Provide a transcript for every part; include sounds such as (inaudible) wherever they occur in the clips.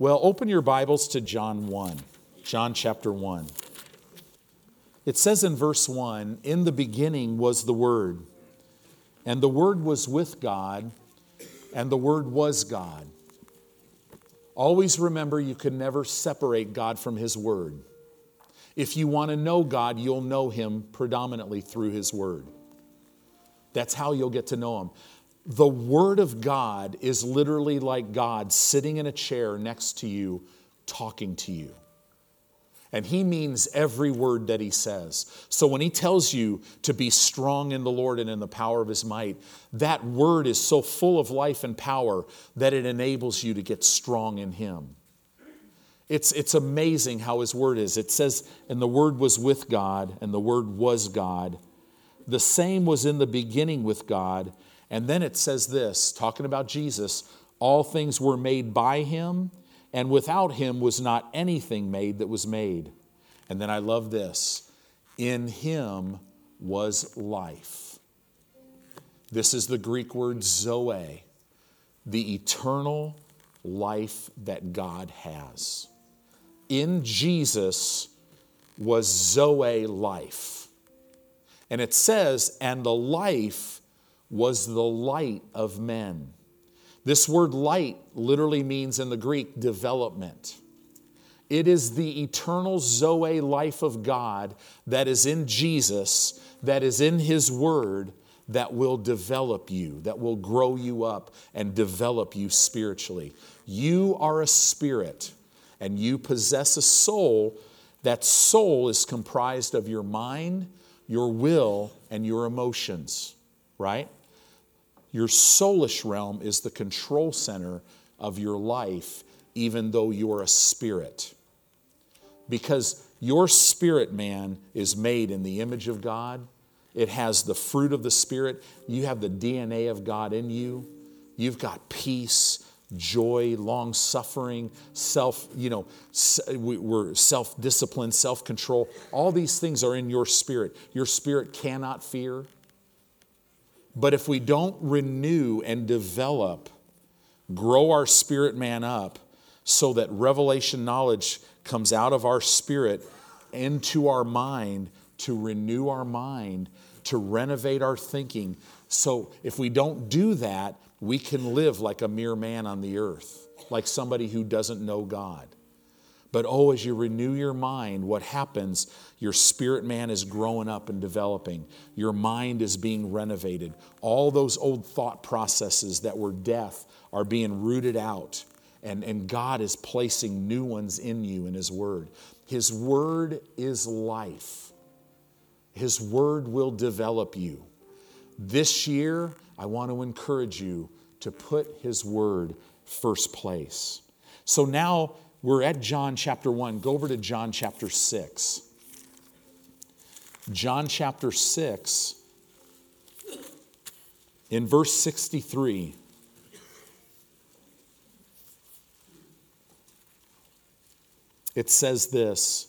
Well, open your Bibles to John 1, John chapter 1. It says in verse 1 In the beginning was the Word, and the Word was with God, and the Word was God. Always remember you can never separate God from His Word. If you want to know God, you'll know Him predominantly through His Word. That's how you'll get to know Him. The Word of God is literally like God sitting in a chair next to you, talking to you. And he means every word that he says. So when he tells you to be strong in the Lord and in the power of his might, that word is so full of life and power that it enables you to get strong in him. It's, it's amazing how his word is. It says, and the word was with God, and the word was God. The same was in the beginning with God. And then it says this, talking about Jesus, all things were made by him and without him was not anything made that was made. And then I love this in him was life. This is the Greek word zoe, the eternal life that God has. In Jesus was zoe life. And it says, and the life was the light of men. This word light literally means in the Greek development. It is the eternal Zoe life of God that is in Jesus, that is in His Word, that will develop you, that will grow you up and develop you spiritually. You are a spirit and you possess a soul. That soul is comprised of your mind, your will, and your emotions, right? Your soulish realm is the control center of your life, even though you're a spirit. Because your spirit man is made in the image of God. It has the fruit of the Spirit. You have the DNA of God in you. You've got peace, joy, long suffering, self, you know, we're self discipline, self control. All these things are in your spirit. Your spirit cannot fear. But if we don't renew and develop, grow our spirit man up so that revelation knowledge comes out of our spirit into our mind to renew our mind, to renovate our thinking. So if we don't do that, we can live like a mere man on the earth, like somebody who doesn't know God. But oh, as you renew your mind, what happens? Your spirit man is growing up and developing. Your mind is being renovated. All those old thought processes that were death are being rooted out. And, and God is placing new ones in you in His Word. His Word is life, His Word will develop you. This year, I want to encourage you to put His Word first place. So now, we're at John chapter 1. Go over to John chapter 6. John chapter 6, in verse 63. It says this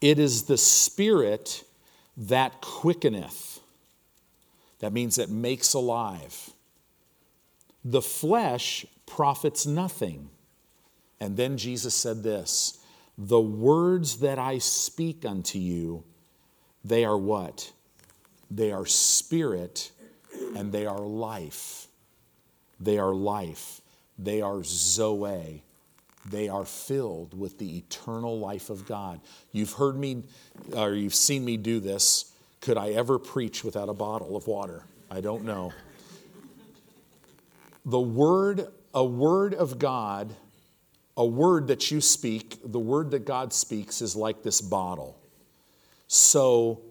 It is the Spirit that quickeneth. That means it makes alive. The flesh profits nothing. And then Jesus said this The words that I speak unto you, they are what? They are spirit and they are life. They are life. They are Zoe. They are filled with the eternal life of God. You've heard me, or you've seen me do this. Could I ever preach without a bottle of water? I don't know. The word, a word of God a word that you speak, the word that God speaks, is like this bottle. So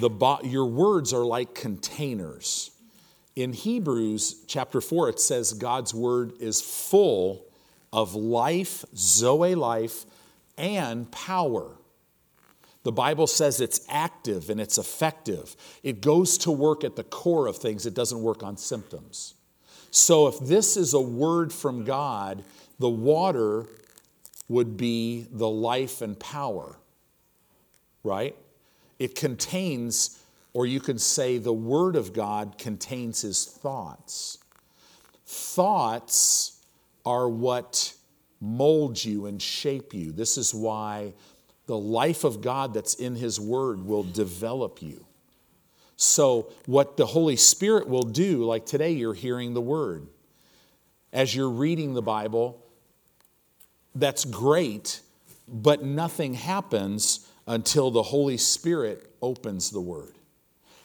the bo- your words are like containers. In Hebrews chapter 4, it says God's word is full of life, Zoe life, and power. The Bible says it's active and it's effective. It goes to work at the core of things, it doesn't work on symptoms. So if this is a word from God, the water would be the life and power, right? It contains, or you can say the Word of God contains His thoughts. Thoughts are what mold you and shape you. This is why the life of God that's in His Word will develop you. So, what the Holy Spirit will do, like today, you're hearing the Word. As you're reading the Bible, that's great, but nothing happens until the Holy Spirit opens the Word.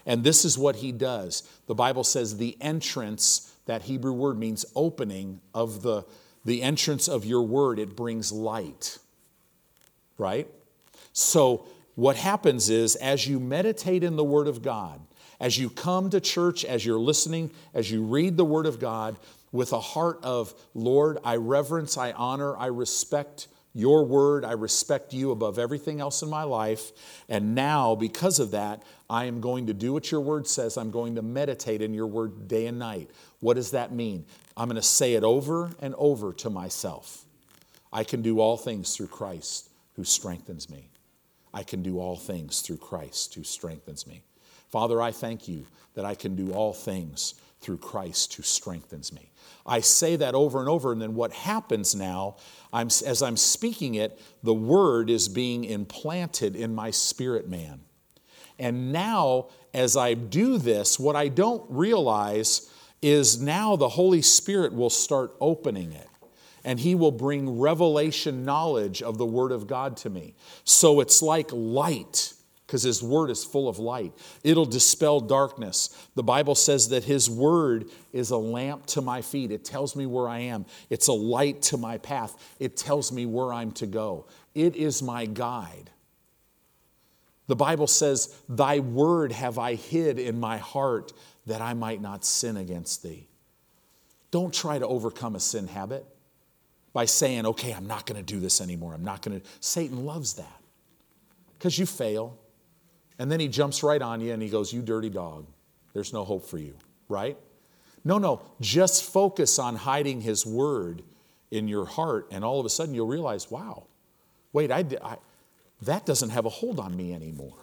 And this is what He does. The Bible says the entrance, that Hebrew word means opening of the, the entrance of your Word, it brings light, right? So, what happens is as you meditate in the Word of God, as you come to church, as you're listening, as you read the Word of God with a heart of, Lord, I reverence, I honor, I respect your word. I respect you above everything else in my life. And now, because of that, I am going to do what your word says. I'm going to meditate in your word day and night. What does that mean? I'm going to say it over and over to myself. I can do all things through Christ who strengthens me. I can do all things through Christ who strengthens me. Father, I thank you that I can do all things through Christ who strengthens me. I say that over and over, and then what happens now, I'm, as I'm speaking it, the word is being implanted in my spirit man. And now, as I do this, what I don't realize is now the Holy Spirit will start opening it and he will bring revelation knowledge of the Word of God to me. So it's like light, because his Word is full of light. It'll dispel darkness. The Bible says that his Word is a lamp to my feet, it tells me where I am, it's a light to my path, it tells me where I'm to go. It is my guide. The Bible says, Thy word have I hid in my heart that I might not sin against thee. Don't try to overcome a sin habit by saying, okay, I'm not going to do this anymore. I'm not going to. Satan loves that because you fail. And then he jumps right on you and he goes, You dirty dog. There's no hope for you, right? No, no, just focus on hiding his word in your heart, and all of a sudden you'll realize, wow, wait, I, I, that doesn't have a hold on me anymore.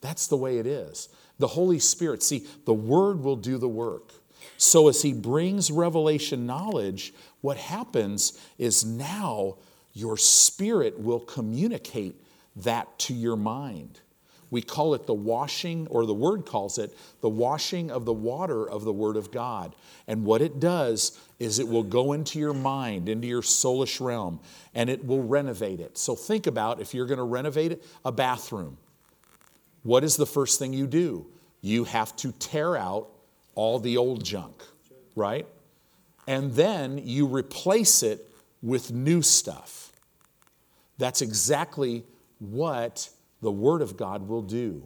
That's the way it is. The Holy Spirit, see, the word will do the work. So as he brings revelation knowledge, what happens is now your spirit will communicate that to your mind. We call it the washing, or the word calls it the washing of the water of the word of God. And what it does is it will go into your mind, into your soulish realm, and it will renovate it. So think about if you're going to renovate a bathroom. What is the first thing you do? You have to tear out all the old junk, right? And then you replace it with new stuff. That's exactly what the Word of God will do.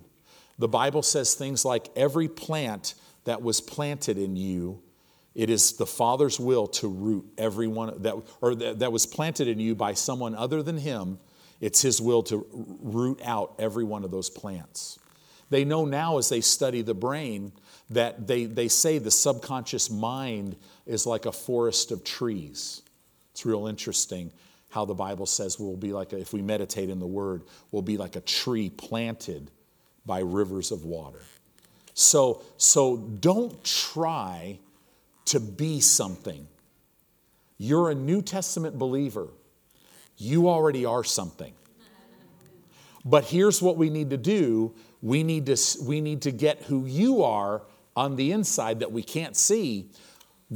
The Bible says things like every plant that was planted in you, it is the Father's will to root every one that, or that, that was planted in you by someone other than Him. It's His will to root out every one of those plants. They know now as they study the brain that they, they say the subconscious mind is like a forest of trees. It's real interesting how the Bible says we'll be like, a, if we meditate in the Word, we'll be like a tree planted by rivers of water. So, so don't try to be something. You're a New Testament believer. You already are something. But here's what we need to do we need to, we need to get who you are on the inside that we can't see.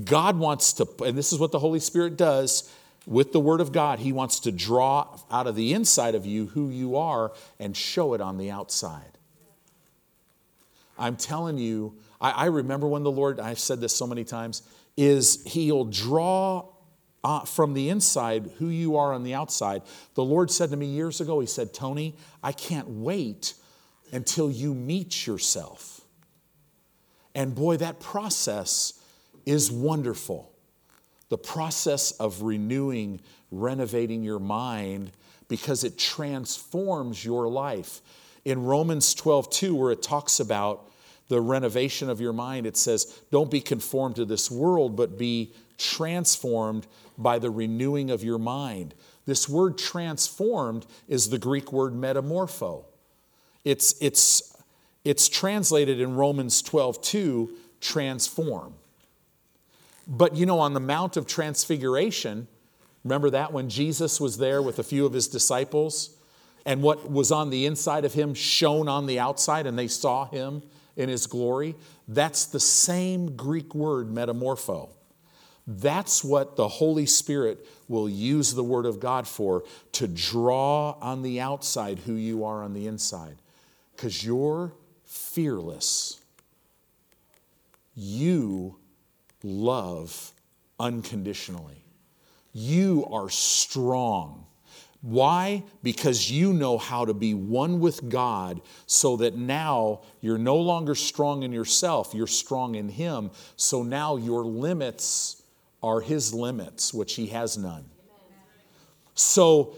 God wants to, and this is what the Holy Spirit does with the Word of God. He wants to draw out of the inside of you who you are and show it on the outside. I'm telling you, I, I remember when the Lord, I've said this so many times, is He'll draw uh, from the inside who you are on the outside. The Lord said to me years ago, He said, Tony, I can't wait until you meet yourself. And boy, that process is wonderful. The process of renewing, renovating your mind because it transforms your life. In Romans 12, 2, where it talks about the renovation of your mind, it says, Don't be conformed to this world, but be transformed by the renewing of your mind. This word transformed is the Greek word metamorpho. It's, it's, it's translated in Romans 12 2, transform. But you know, on the Mount of Transfiguration, remember that when Jesus was there with a few of his disciples? And what was on the inside of him shone on the outside, and they saw him in his glory. That's the same Greek word, metamorpho. That's what the Holy Spirit will use the Word of God for to draw on the outside who you are on the inside. Because you're fearless. You love unconditionally. You are strong. Why? Because you know how to be one with God so that now you're no longer strong in yourself, you're strong in Him. So now your limits are His limits, which He has none. So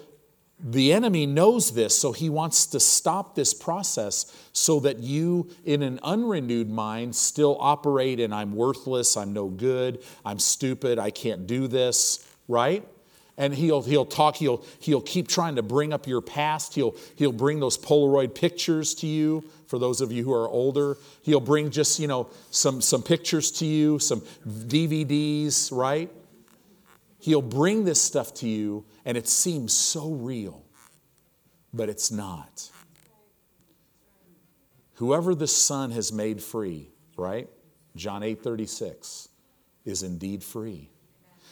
the enemy knows this, so he wants to stop this process so that you, in an unrenewed mind, still operate in I'm worthless, I'm no good, I'm stupid, I can't do this, right? And he'll, he'll talk, he'll, he'll keep trying to bring up your past. He'll, he'll bring those Polaroid pictures to you for those of you who are older. He'll bring just, you know, some, some pictures to you, some DVDs, right? He'll bring this stuff to you, and it seems so real, but it's not. Whoever the Son has made free, right? John 8 36, is indeed free.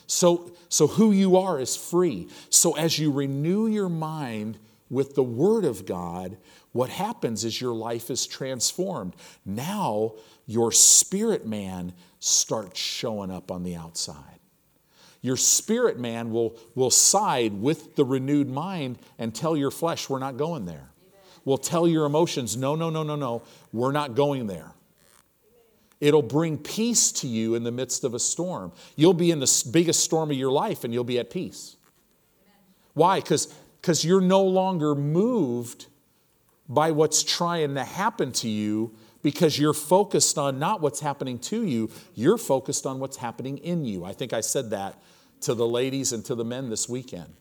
So, so who you are is free. So as you renew your mind with the Word of God, what happens is your life is transformed. Now your spirit man starts showing up on the outside. Your spirit man will, will side with the renewed mind and tell your flesh, we're not going there. Will tell your emotions, no, no, no, no, no, we're not going there. It'll bring peace to you in the midst of a storm. You'll be in the biggest storm of your life and you'll be at peace. Why? Because you're no longer moved by what's trying to happen to you because you're focused on not what's happening to you, you're focused on what's happening in you. I think I said that to the ladies and to the men this weekend.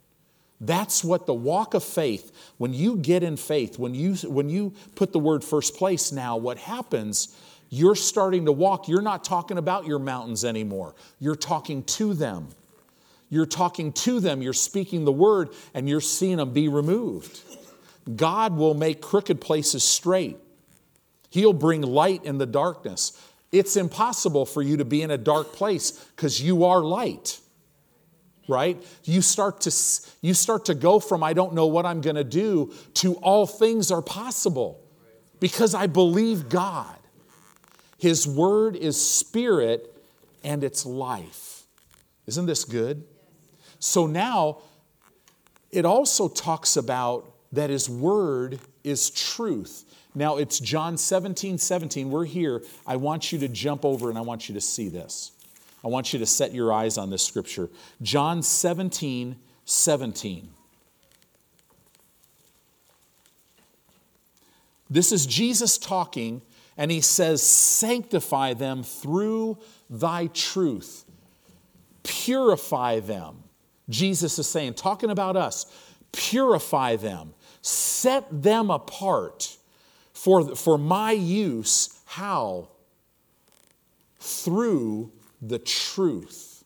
That's what the walk of faith, when you get in faith, when you, when you put the word first place now, what happens, you're starting to walk. You're not talking about your mountains anymore. You're talking to them. You're talking to them. You're speaking the word and you're seeing them be removed. God will make crooked places straight. He'll bring light in the darkness. It's impossible for you to be in a dark place because you are light right? You start to you start to go from i don't know what i'm going to do to all things are possible because i believe god. His word is spirit and it's life. Isn't this good? So now it also talks about that his word is truth. Now it's john 17 17 we're here. I want you to jump over and i want you to see this I want you to set your eyes on this scripture. John 17, 17. This is Jesus talking, and he says, Sanctify them through thy truth, purify them. Jesus is saying, talking about us, purify them, set them apart for, for my use. How? Through the truth.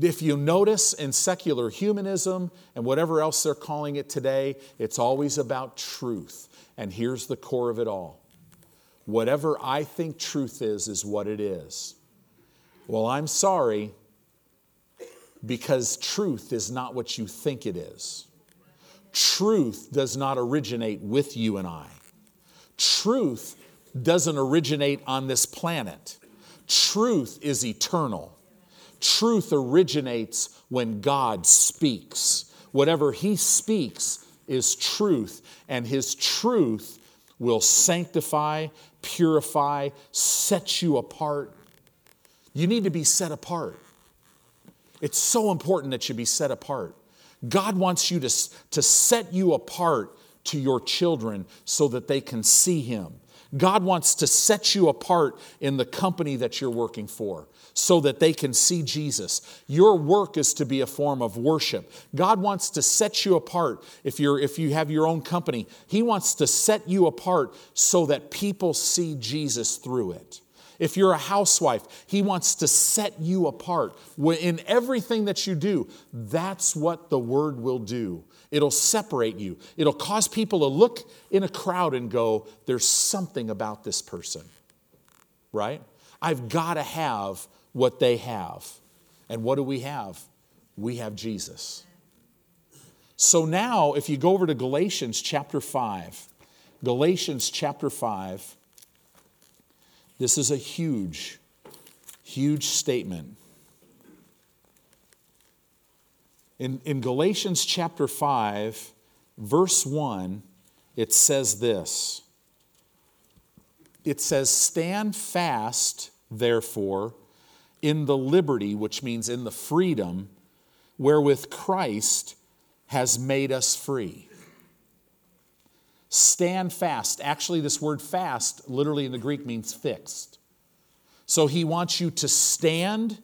If you notice in secular humanism and whatever else they're calling it today, it's always about truth. And here's the core of it all whatever I think truth is, is what it is. Well, I'm sorry, because truth is not what you think it is. Truth does not originate with you and I. Truth doesn't originate on this planet. Truth is eternal. Truth originates when God speaks. Whatever He speaks is truth, and His truth will sanctify, purify, set you apart. You need to be set apart. It's so important that you be set apart. God wants you to, to set you apart to your children so that they can see Him. God wants to set you apart in the company that you're working for so that they can see Jesus. Your work is to be a form of worship. God wants to set you apart if, you're, if you have your own company. He wants to set you apart so that people see Jesus through it. If you're a housewife, He wants to set you apart. In everything that you do, that's what the Word will do. It'll separate you, it'll cause people to look in a crowd and go, There's something about this person, right? I've got to have what they have. And what do we have? We have Jesus. So now, if you go over to Galatians chapter 5, Galatians chapter 5, this is a huge, huge statement. In, in Galatians chapter 5, verse 1, it says this It says, Stand fast, therefore, in the liberty, which means in the freedom, wherewith Christ has made us free. Stand fast. Actually, this word fast literally in the Greek means fixed. So he wants you to stand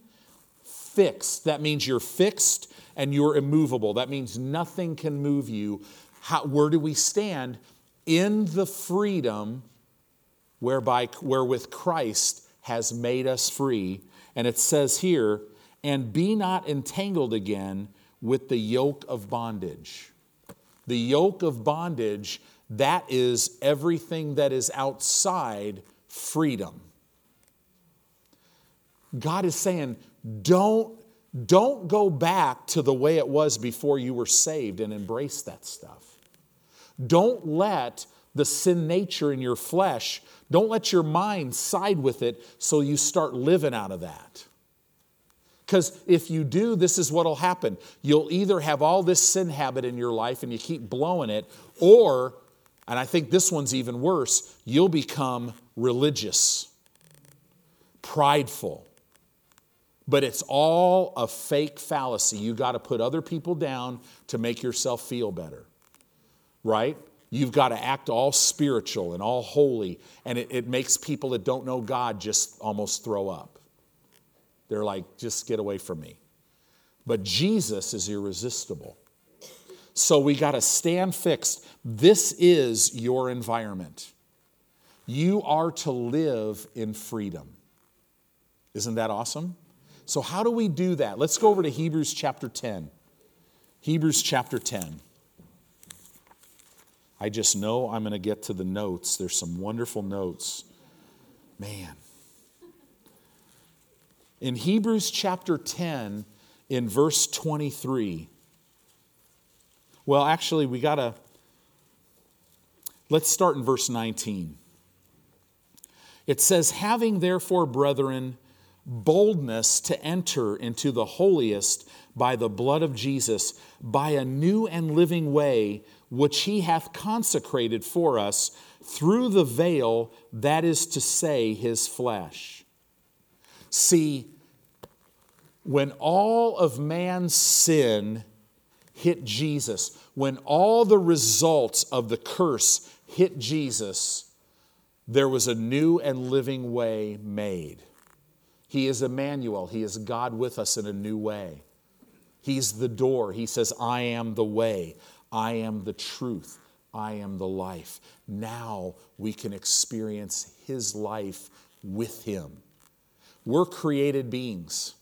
fixed. That means you're fixed and you're immovable. That means nothing can move you. How, where do we stand? In the freedom whereby wherewith Christ has made us free. And it says here, and be not entangled again with the yoke of bondage. The yoke of bondage, that is everything that is outside freedom. God is saying, don't, don't go back to the way it was before you were saved and embrace that stuff. Don't let the sin nature in your flesh, don't let your mind side with it so you start living out of that. Because if you do, this is what will happen. You'll either have all this sin habit in your life and you keep blowing it, or, and I think this one's even worse, you'll become religious, prideful. But it's all a fake fallacy. You got to put other people down to make yourself feel better, right? You've got to act all spiritual and all holy, and it, it makes people that don't know God just almost throw up. They're like, just get away from me. But Jesus is irresistible. So we got to stand fixed. This is your environment. You are to live in freedom. Isn't that awesome? So, how do we do that? Let's go over to Hebrews chapter 10. Hebrews chapter 10. I just know I'm going to get to the notes. There's some wonderful notes. Man, in Hebrews chapter 10, in verse 23, well, actually, we got to, let's start in verse 19. It says, Having therefore, brethren, boldness to enter into the holiest by the blood of Jesus, by a new and living way, which he hath consecrated for us through the veil, that is to say, his flesh. See, when all of man's sin hit Jesus, when all the results of the curse hit Jesus, there was a new and living way made. He is Emmanuel, He is God with us in a new way. He's the door. He says, I am the way, I am the truth, I am the life. Now we can experience His life with Him. We're created beings.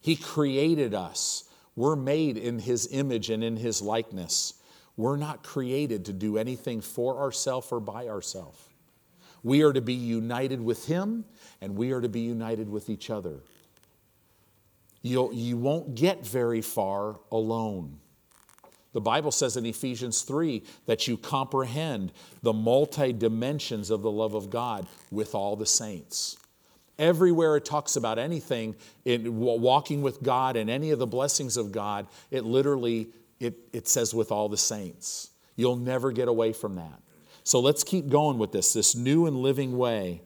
He created us. We're made in His image and in His likeness. We're not created to do anything for ourselves or by ourselves. We are to be united with Him and we are to be united with each other. You'll, you won't get very far alone. The Bible says in Ephesians 3 that you comprehend the multi dimensions of the love of God with all the saints. Everywhere it talks about anything, in walking with God and any of the blessings of God, it literally it, it says with all the saints. You'll never get away from that. So let's keep going with this, this new and living way.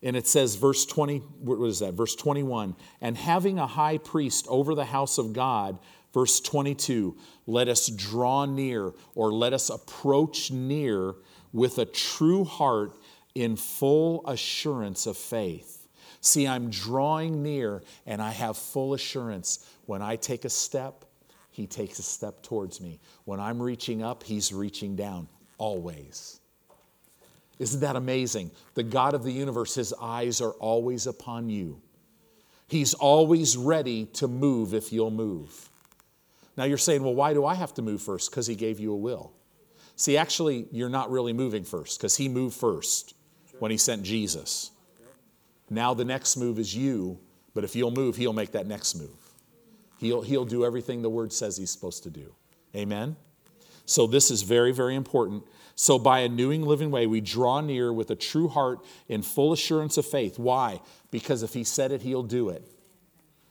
And it says, verse 20, what is that? Verse 21, and having a high priest over the house of God, verse 22, let us draw near or let us approach near with a true heart in full assurance of faith. See, I'm drawing near and I have full assurance. When I take a step, he takes a step towards me. When I'm reaching up, he's reaching down, always. Isn't that amazing? The God of the universe, his eyes are always upon you. He's always ready to move if you'll move. Now you're saying, well, why do I have to move first? Because he gave you a will. See, actually, you're not really moving first because he moved first when he sent Jesus. Now the next move is you, but if you'll move, he'll make that next move. He'll, he'll do everything the word says he's supposed to do. Amen? So this is very, very important. So by a new and living way, we draw near with a true heart in full assurance of faith. Why? Because if he said it, he'll do it.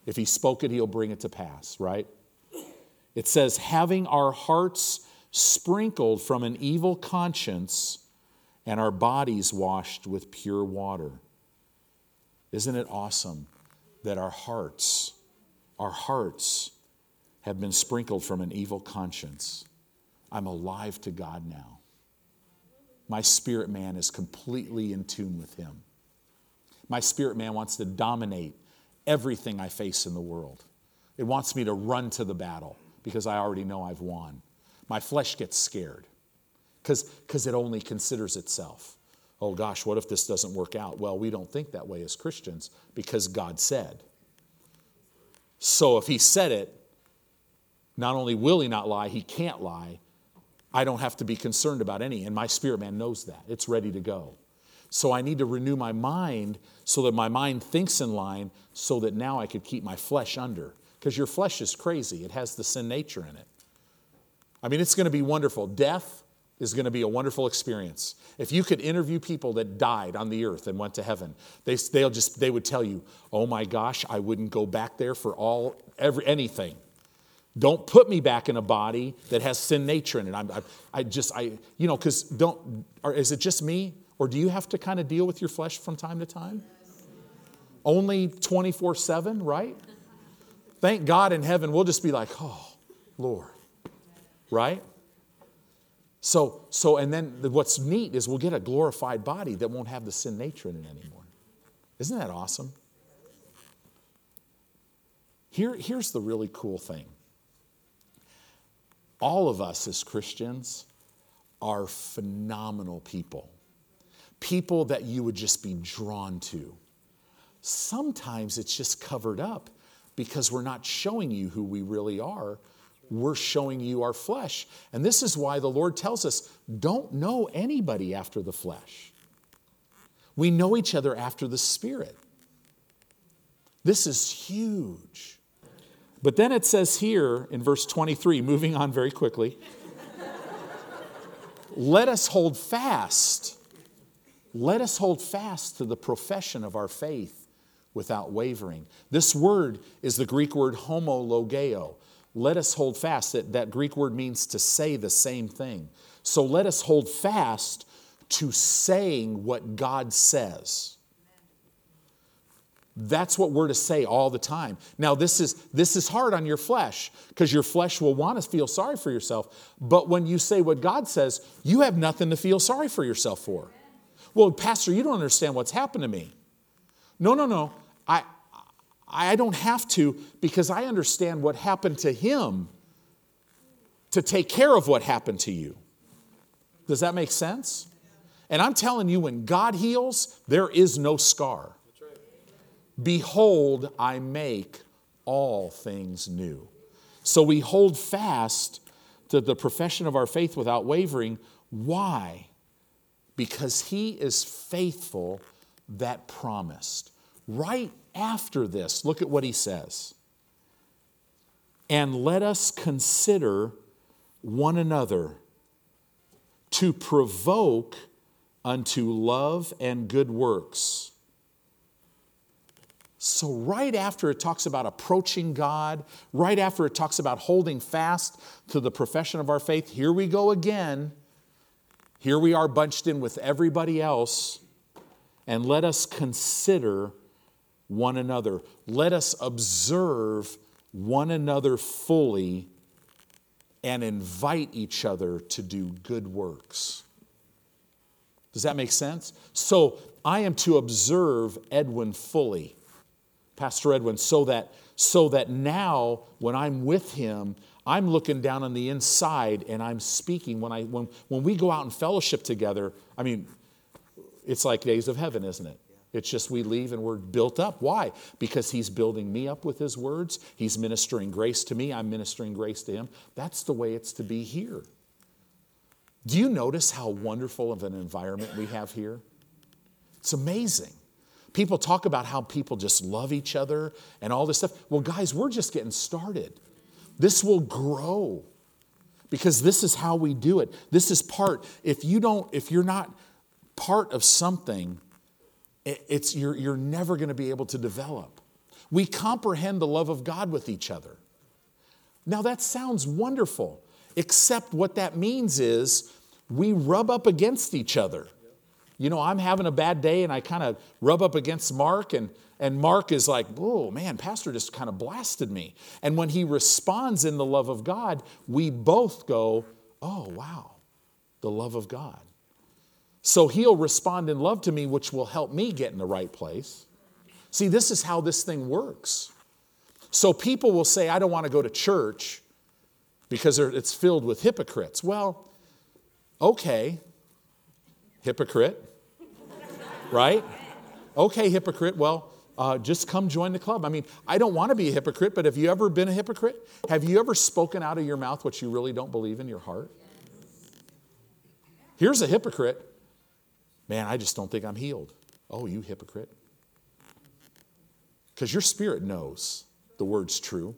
If he spoke it, he'll bring it to pass, right? It says, having our hearts sprinkled from an evil conscience and our bodies washed with pure water. Isn't it awesome that our hearts, our hearts have been sprinkled from an evil conscience? I'm alive to God now. My spirit man is completely in tune with Him. My spirit man wants to dominate everything I face in the world. It wants me to run to the battle because I already know I've won. My flesh gets scared because it only considers itself. Oh gosh, what if this doesn't work out? Well, we don't think that way as Christians because God said. So if He said it, not only will He not lie, He can't lie. I don't have to be concerned about any, and my spirit man knows that. It's ready to go. So I need to renew my mind so that my mind thinks in line so that now I could keep my flesh under. Because your flesh is crazy, it has the sin nature in it. I mean, it's going to be wonderful. Death is going to be a wonderful experience. If you could interview people that died on the earth and went to heaven, they, they'll just, they would tell you, oh my gosh, I wouldn't go back there for all, every, anything. Don't put me back in a body that has sin nature in it. I'm, I, I just, I, you know, because don't, or is it just me? Or do you have to kind of deal with your flesh from time to time? Only 24 7, right? Thank God in heaven, we'll just be like, oh, Lord, right? So, so, and then what's neat is we'll get a glorified body that won't have the sin nature in it anymore. Isn't that awesome? Here, here's the really cool thing all of us as Christians are phenomenal people, people that you would just be drawn to. Sometimes it's just covered up because we're not showing you who we really are. We're showing you our flesh. And this is why the Lord tells us don't know anybody after the flesh. We know each other after the Spirit. This is huge. But then it says here in verse 23, moving on very quickly, let us hold fast. Let us hold fast to the profession of our faith without wavering. This word is the Greek word homologeo. Let us hold fast. That, that Greek word means to say the same thing. So let us hold fast to saying what God says. That's what we're to say all the time. Now, this is, this is hard on your flesh because your flesh will want to feel sorry for yourself. But when you say what God says, you have nothing to feel sorry for yourself for. Well, Pastor, you don't understand what's happened to me. No, no, no. I, I don't have to because I understand what happened to him to take care of what happened to you. Does that make sense? And I'm telling you, when God heals, there is no scar. Behold, I make all things new. So we hold fast to the profession of our faith without wavering. Why? Because he is faithful that promised. Right after this, look at what he says. And let us consider one another to provoke unto love and good works so, right after it talks about approaching God, right after it talks about holding fast to the profession of our faith, here we go again. Here we are bunched in with everybody else, and let us consider one another. Let us observe one another fully and invite each other to do good works. Does that make sense? So, I am to observe Edwin fully. Pastor Edwin, so that, so that now when I'm with him, I'm looking down on the inside and I'm speaking. When, I, when, when we go out and fellowship together, I mean, It's like days of heaven, isn't it? It's just we leave and we're built up. Why? Because he's building me up with his words. He's ministering grace to me. I'm ministering grace to him. That's the way it's to be here. Do you notice how wonderful of an environment we have here? It's amazing. People talk about how people just love each other and all this stuff. Well, guys, we're just getting started. This will grow because this is how we do it. This is part. If you don't, if you're not part of something, it's, you're, you're never going to be able to develop. We comprehend the love of God with each other. Now, that sounds wonderful, except what that means is we rub up against each other. You know, I'm having a bad day and I kind of rub up against Mark, and, and Mark is like, oh man, Pastor just kind of blasted me. And when he responds in the love of God, we both go, oh wow, the love of God. So he'll respond in love to me, which will help me get in the right place. See, this is how this thing works. So people will say, I don't want to go to church because it's filled with hypocrites. Well, okay, hypocrite, right? Okay, hypocrite. Well, uh, just come join the club. I mean, I don't want to be a hypocrite, but have you ever been a hypocrite? Have you ever spoken out of your mouth what you really don't believe in your heart? Here's a hypocrite Man, I just don't think I'm healed. Oh, you hypocrite. Because your spirit knows the word's true.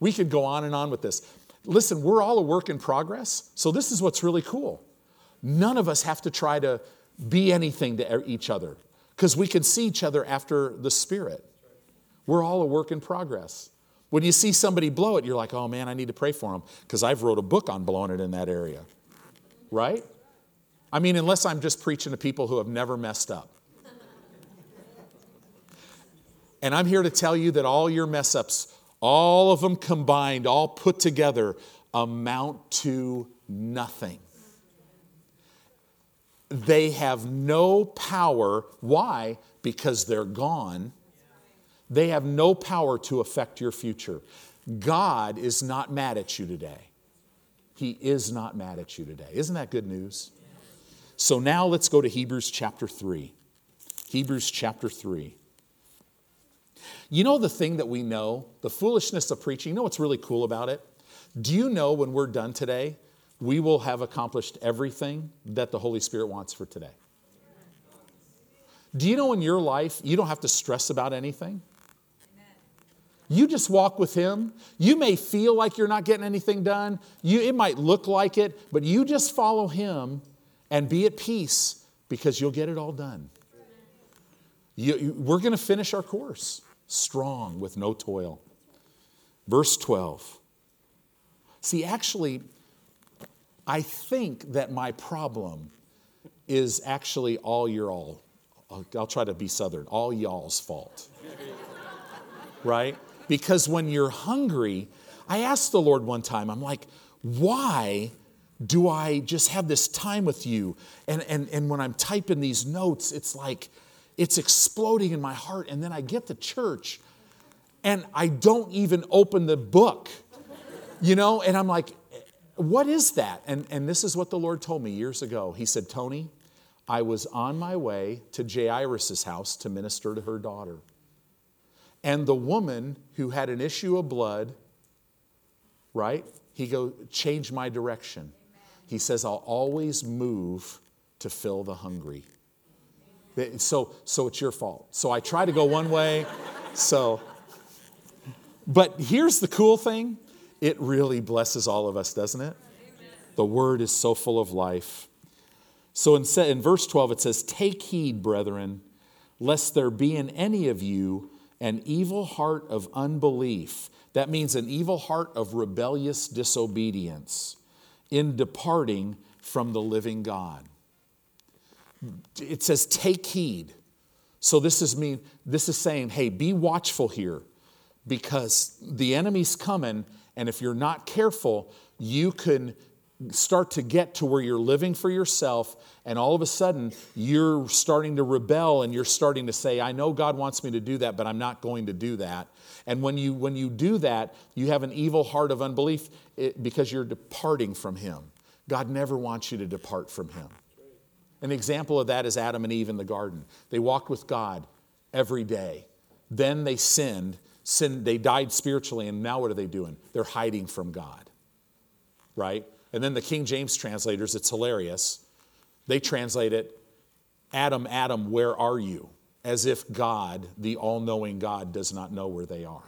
We could go on and on with this. Listen, we're all a work in progress, so this is what's really cool. None of us have to try to be anything to each other because we can see each other after the Spirit. We're all a work in progress. When you see somebody blow it, you're like, oh man, I need to pray for them because I've wrote a book on blowing it in that area. Right? I mean, unless I'm just preaching to people who have never messed up. And I'm here to tell you that all your mess ups, all of them combined, all put together, amount to nothing. They have no power. Why? Because they're gone. They have no power to affect your future. God is not mad at you today. He is not mad at you today. Isn't that good news? So now let's go to Hebrews chapter 3. Hebrews chapter 3. You know the thing that we know, the foolishness of preaching, you know what's really cool about it? Do you know when we're done today, we will have accomplished everything that the Holy Spirit wants for today? Do you know in your life, you don't have to stress about anything? You just walk with Him. You may feel like you're not getting anything done. You, it might look like it, but you just follow Him and be at peace because you'll get it all done. You, you, we're going to finish our course strong with no toil. Verse 12. See, actually, I think that my problem is actually all your all. I'll, I'll try to be southern, all y'all's fault. right? Because when you're hungry, I asked the Lord one time, I'm like, why do I just have this time with you? And, and, and when I'm typing these notes, it's like it's exploding in my heart. And then I get to church and I don't even open the book, you know? And I'm like, what is that? And, and this is what the Lord told me years ago. He said, Tony, I was on my way to J. Jairus' house to minister to her daughter. And the woman who had an issue of blood, right? He go, change my direction. He says, I'll always move to fill the hungry. So, so it's your fault. So I try to go one way. So, but here's the cool thing it really blesses all of us, doesn't it? The word is so full of life. So in, in verse 12, it says, Take heed, brethren, lest there be in any of you an evil heart of unbelief. That means an evil heart of rebellious disobedience in departing from the living God. It says, take heed. So this is me, this is saying, hey, be watchful here because the enemy's coming, and if you're not careful, you can start to get to where you're living for yourself, and all of a sudden you're starting to rebel and you're starting to say, I know God wants me to do that, but I'm not going to do that. And when you, when you do that, you have an evil heart of unbelief because you're departing from Him. God never wants you to depart from Him. An example of that is Adam and Eve in the garden. They walked with God every day. Then they sinned, sinned, they died spiritually, and now what are they doing? They're hiding from God. Right? And then the King James translators, it's hilarious. They translate it, Adam, Adam, where are you? As if God, the all knowing God, does not know where they are.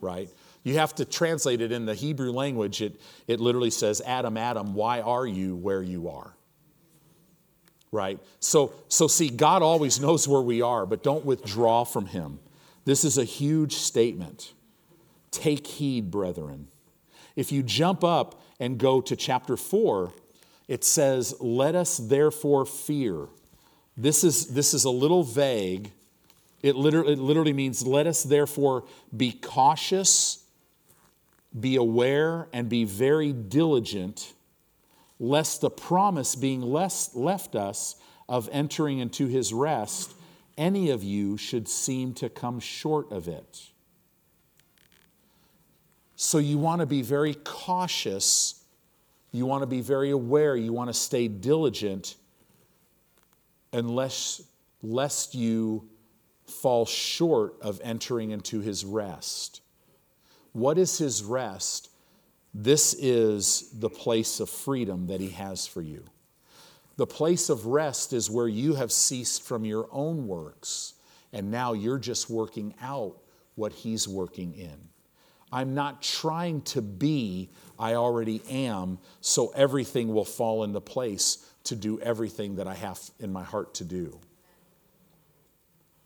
Right? You have to translate it in the Hebrew language. It, it literally says, Adam, Adam, why are you where you are? Right? So, so, see, God always knows where we are, but don't withdraw from Him. This is a huge statement. Take heed, brethren. If you jump up and go to chapter 4, it says, Let us therefore fear. This is, this is a little vague. It literally, it literally means, Let us therefore be cautious be aware and be very diligent, lest the promise being less, left us of entering into his rest, any of you should seem to come short of it. So you want to be very cautious. You want to be very aware. You want to stay diligent unless, lest you fall short of entering into his rest. What is his rest? This is the place of freedom that he has for you. The place of rest is where you have ceased from your own works, and now you're just working out what he's working in. I'm not trying to be, I already am, so everything will fall into place to do everything that I have in my heart to do.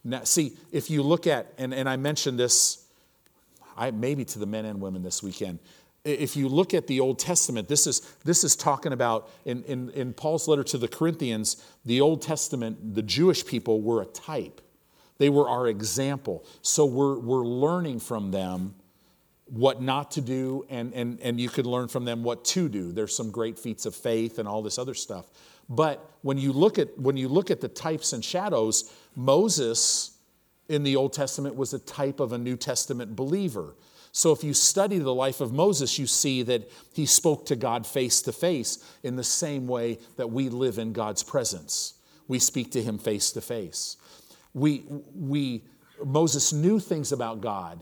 Now, see, if you look at, and, and I mentioned this I, maybe to the men and women this weekend. If you look at the Old Testament, this is, this is talking about, in, in, in Paul's letter to the Corinthians, the Old Testament, the Jewish people were a type. They were our example. So we're, we're learning from them what not to do, and, and, and you can learn from them what to do. There's some great feats of faith and all this other stuff. But when you look at, when you look at the types and shadows, Moses in the Old Testament was a type of a New Testament believer. So if you study the life of Moses, you see that he spoke to God face to face in the same way that we live in God's presence. We speak to him face to face. We, we, Moses knew things about God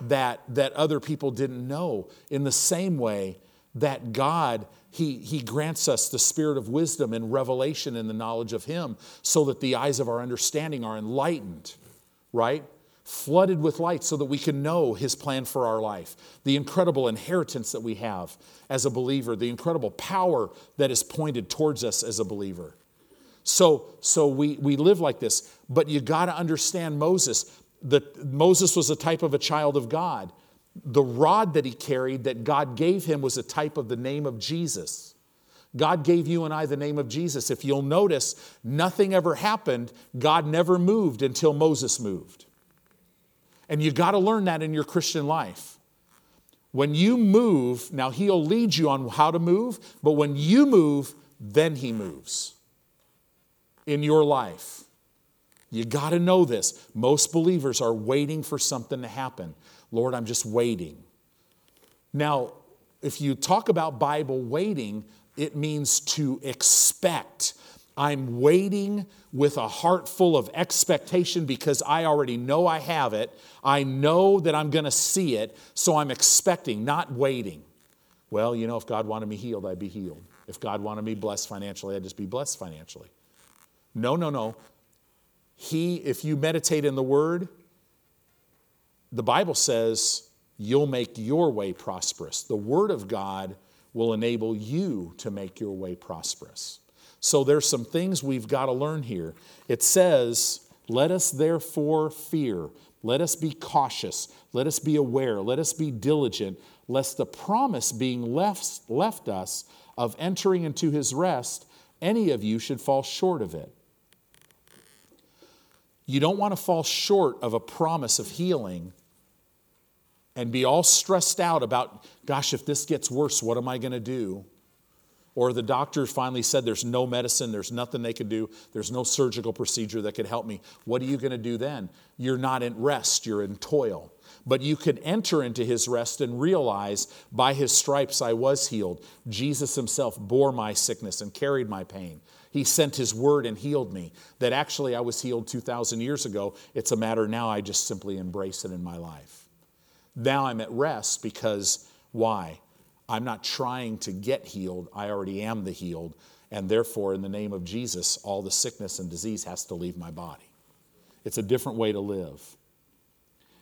that, that other people didn't know in the same way that God, he, he grants us the spirit of wisdom and revelation in the knowledge of Him so that the eyes of our understanding are enlightened right? Flooded with light so that we can know His plan for our life, the incredible inheritance that we have as a believer, the incredible power that is pointed towards us as a believer. So, so we, we live like this, but you got to understand Moses. The, Moses was a type of a child of God. The rod that he carried, that God gave him, was a type of the name of Jesus. God gave you and I the name of Jesus. If you'll notice, nothing ever happened. God never moved until Moses moved. And you got to learn that in your Christian life. When you move, now He'll lead you on how to move, but when you move, then He moves in your life. You got to know this. Most believers are waiting for something to happen. Lord, I'm just waiting. Now, if you talk about Bible waiting, it means to expect. I'm waiting with a heart full of expectation because I already know I have it. I know that I'm going to see it, so I'm expecting, not waiting. Well, you know, if God wanted me healed, I'd be healed. If God wanted me blessed financially, I'd just be blessed financially. No, no, no. He, if you meditate in the Word, the Bible says you'll make your way prosperous. The Word of God will enable you to make your way prosperous. So there's some things we've got to learn here. It says, Let us therefore fear, let us be cautious, let us be aware, let us be diligent, lest the promise being left, left us of entering into his rest, any of you should fall short of it. You don't want to fall short of a promise of healing and be all stressed out about, gosh, if this gets worse, what am I going to do? Or the doctor finally said there's no medicine, there's nothing they could do, there's no surgical procedure that could help me. What are you going to do then? You're not in rest, you're in toil. But you can enter into his rest and realize by his stripes I was healed. Jesus himself bore my sickness and carried my pain. He sent His word and healed me. That actually I was healed 2,000 years ago. It's a matter now I just simply embrace it in my life. Now I'm at rest because why? I'm not trying to get healed. I already am the healed. And therefore, in the name of Jesus, all the sickness and disease has to leave my body. It's a different way to live.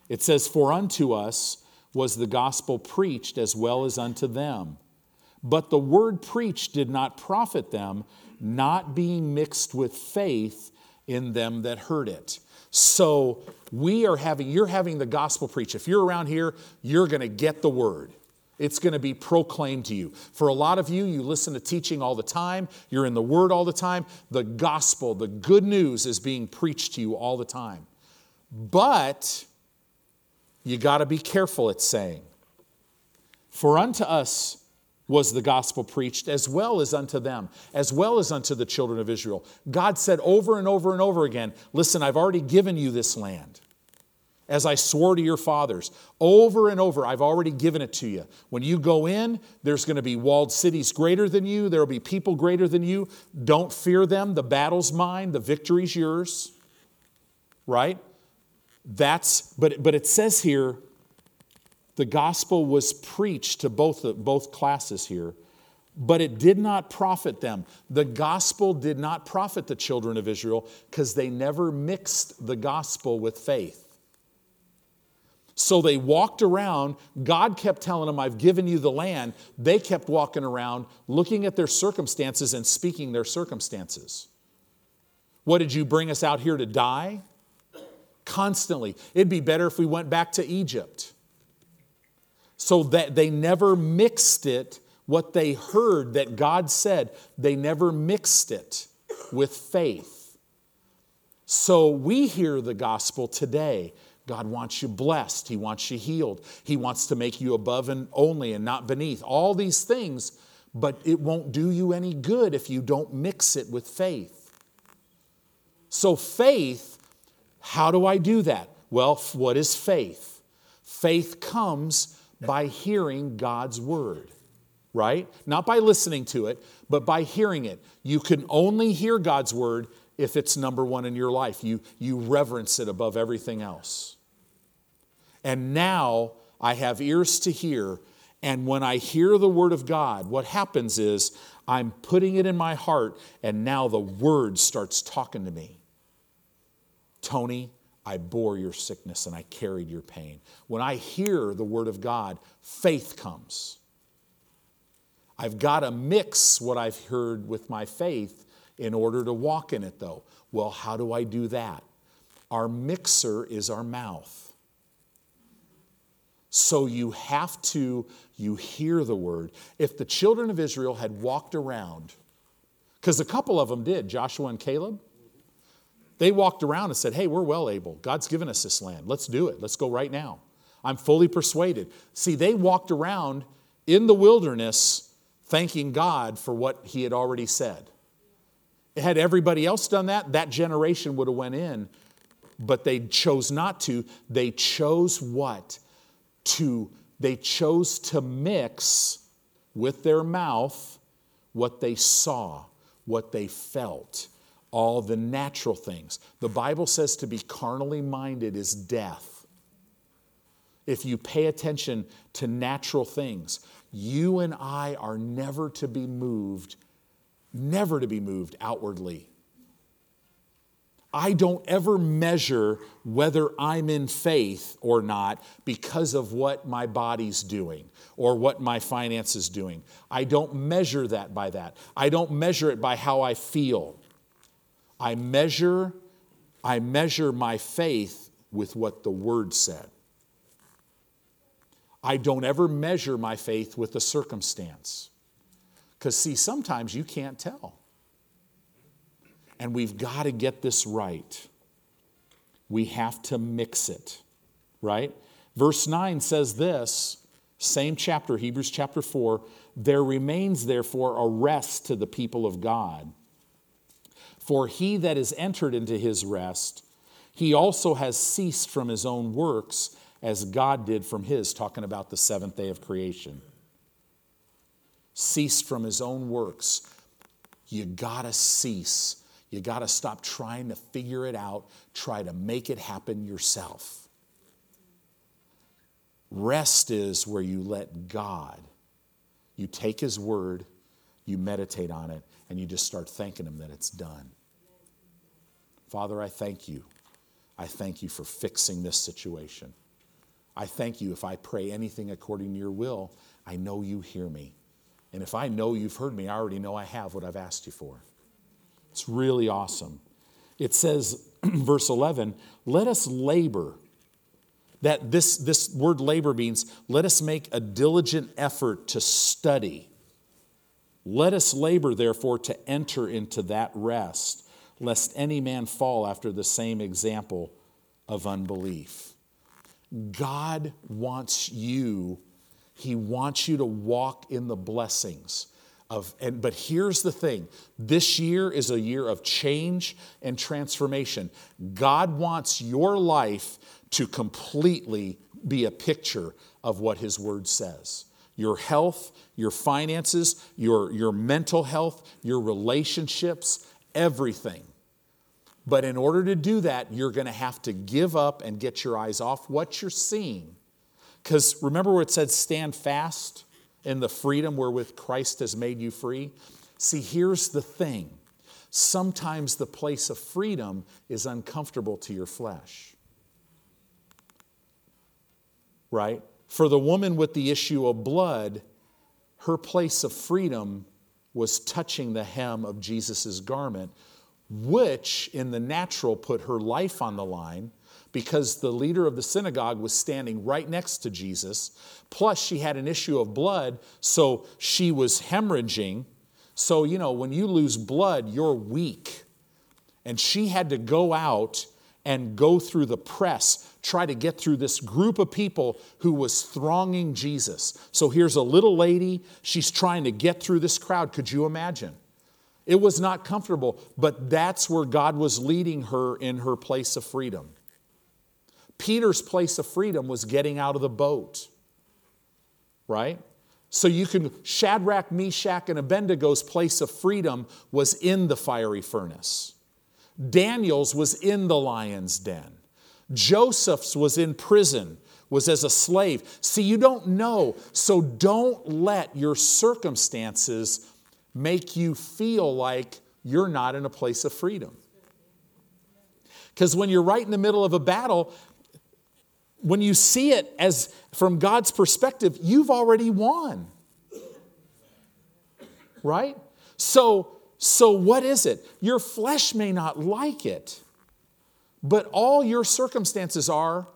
It says, For unto us was the gospel preached as well as unto them. But the word preached did not profit them, not being mixed with faith in them that heard it. So we are having, you're having the gospel preached. If you're around here, you're going to get the word. It's going to be proclaimed to you. For a lot of you, you listen to teaching all the time, you're in the Word all the time. The gospel, the good news is being preached to you all the time. But you got to be careful, it's saying. For unto us was the gospel preached, as well as unto them, as well as unto the children of Israel. God said over and over and over again, Listen, I've already given you this land as I swore to your fathers. Over and over, I've already given it to you. When you go in, there's going to be walled cities greater than you, there will be people greater than you. Don't fear them. The battle's mine, the victory's yours. Right? That's, but, but it says here, the gospel was preached to both, both classes here, but it did not profit them. The gospel did not profit the children of Israel because they never mixed the gospel with faith. So they walked around. God kept telling them, I've given you the land. They kept walking around, looking at their circumstances and speaking their circumstances. What did you bring us out here to die? Constantly. It'd be better if we went back to Egypt. So that they never mixed it, what they heard that God said, they never mixed it with faith. So we hear the gospel today. God wants you blessed. He wants you healed. He wants to make you above and only and not beneath. All these things, but it won't do you any good if you don't mix it with faith. So, faith, how do I do that? Well, what is faith? Faith comes by hearing God's word, right? Not by listening to it, but by hearing it. You can only hear God's word if it's number one in your life. You, you reverence it above everything else. And now I have ears to hear. And when I hear the word of God, what happens is I'm putting it in my heart, and now the word starts talking to me. Tony, I bore your sickness and I carried your pain. When I hear the word of God, faith comes. I've got to mix what I've heard with my faith in order to walk in it, though. Well, how do I do that? Our mixer is our mouth. So you have to, you hear the word. If the children of Israel had walked around, because a couple of them did, Joshua and Caleb, they walked around and said, Hey, we're well able. God's given us this land. Let's do it. Let's go right now. I'm fully persuaded. See, they walked around in the wilderness thanking God for what he had already said. Had everybody else done that, that generation would have went in, but they chose not to. They chose what? To they chose to mix with their mouth what they saw, what they felt, all the natural things. The Bible says to be carnally minded is death. If you pay attention to natural things, you and I are never to be moved never to be moved outwardly. I don't ever measure whether I'm in faith or not because of what my body's doing or what my finance is doing. I don't measure that by that. I don't measure it by how I feel. I measure I measure my faith with what the word said. I don't ever measure my faith with the circumstance. Because, see, sometimes you can't tell. And we've got to get this right. We have to mix it, right? Verse 9 says this, same chapter, Hebrews chapter 4 there remains therefore a rest to the people of God. For he that is entered into his rest, he also has ceased from his own works as God did from his, talking about the seventh day of creation ceased from his own works. you gotta cease. You gotta stop trying to figure it out, try to make it happen yourself. Rest is where you let God, you take His word, you meditate on it, and you just start thanking Him that it's done. Father, I thank you. I thank you for fixing this situation. I thank you if I pray anything according to your will, I know you hear me. And if I know you've heard me, I already know I have what I've asked you for. It's really awesome. It says, (clears throat) verse 11, let us labor. That this, this word labor means let us make a diligent effort to study. Let us labor, therefore, to enter into that rest, lest any man fall after the same example of unbelief. God wants you, He wants you to walk in the blessings. Of, and, but here's the thing this year is a year of change and transformation. God wants your life to completely be a picture of what His Word says. Your health, your finances, your, your mental health, your relationships, everything. But in order to do that, you're going to have to give up and get your eyes off what you're seeing. Because remember where it said, stand fast in the freedom wherewith Christ has made you free? See, here's the thing sometimes the place of freedom is uncomfortable to your flesh. Right? For the woman with the issue of blood, her place of freedom was touching the hem of Jesus' garment, which in the natural put her life on the line because the leader of the synagogue was standing right next to Jesus. Plus, she had an issue of blood, so she was hemorrhaging. So, you know, when you lose blood, you're weak. And she had to go out and go through the press, try to get through this group of people who was thronging Jesus. So here's a little lady, she's trying to get through this crowd. Could you imagine? It was not comfortable, but that's where God was leading her in her place of freedom. Peter's place of freedom was getting out of the boat, right? So you can, Shadrach, Meshach, and Abednego's place of freedom was in the fiery furnace. Daniel's was in the lion's den. Joseph's was in prison, was as a slave. See, you don't know, so don't let your circumstances make you feel like you're not in a place of freedom. Because when you're right in the middle of a battle, when you see it as from God's perspective, you've already won. Right? So, so what is it? Your flesh may not like it, but all your circumstances are,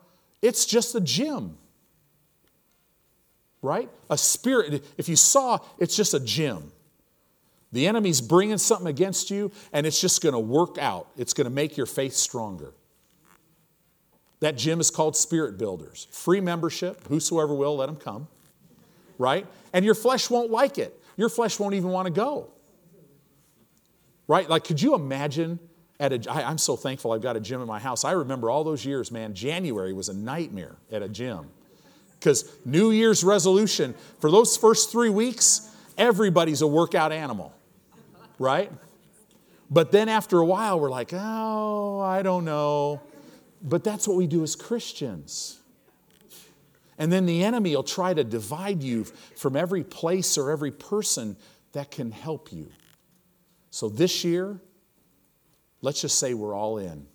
it's just a gym. Right? A spirit, if you saw, it's just a gym. The enemy's bringing something against you, and it's just going to work out. It's going to make your faith stronger. That gym is called Spirit Builders. Free membership, whosoever will, let them come. Right? And your flesh won't like it. Your flesh won't even want to go. Right? Like, could you imagine at a, I, I'm so thankful I've got a gym in my house. I remember all those years, man, January was a nightmare at a gym. Because New Year's resolution, for those first three weeks, everybody's a workout animal. Right? But then after a while, we're like, oh, I don't know. But that's what we do as Christians. And then the enemy will try to divide you from every place or every person that can help you. So this year, let's just say we're all in.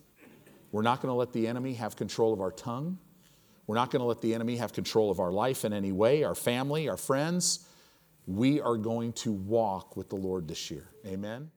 We're not going to let the enemy have control of our tongue. We're not going to let the enemy have control of our life in any way, our family, our friends. We are going to walk with the Lord this year. Amen.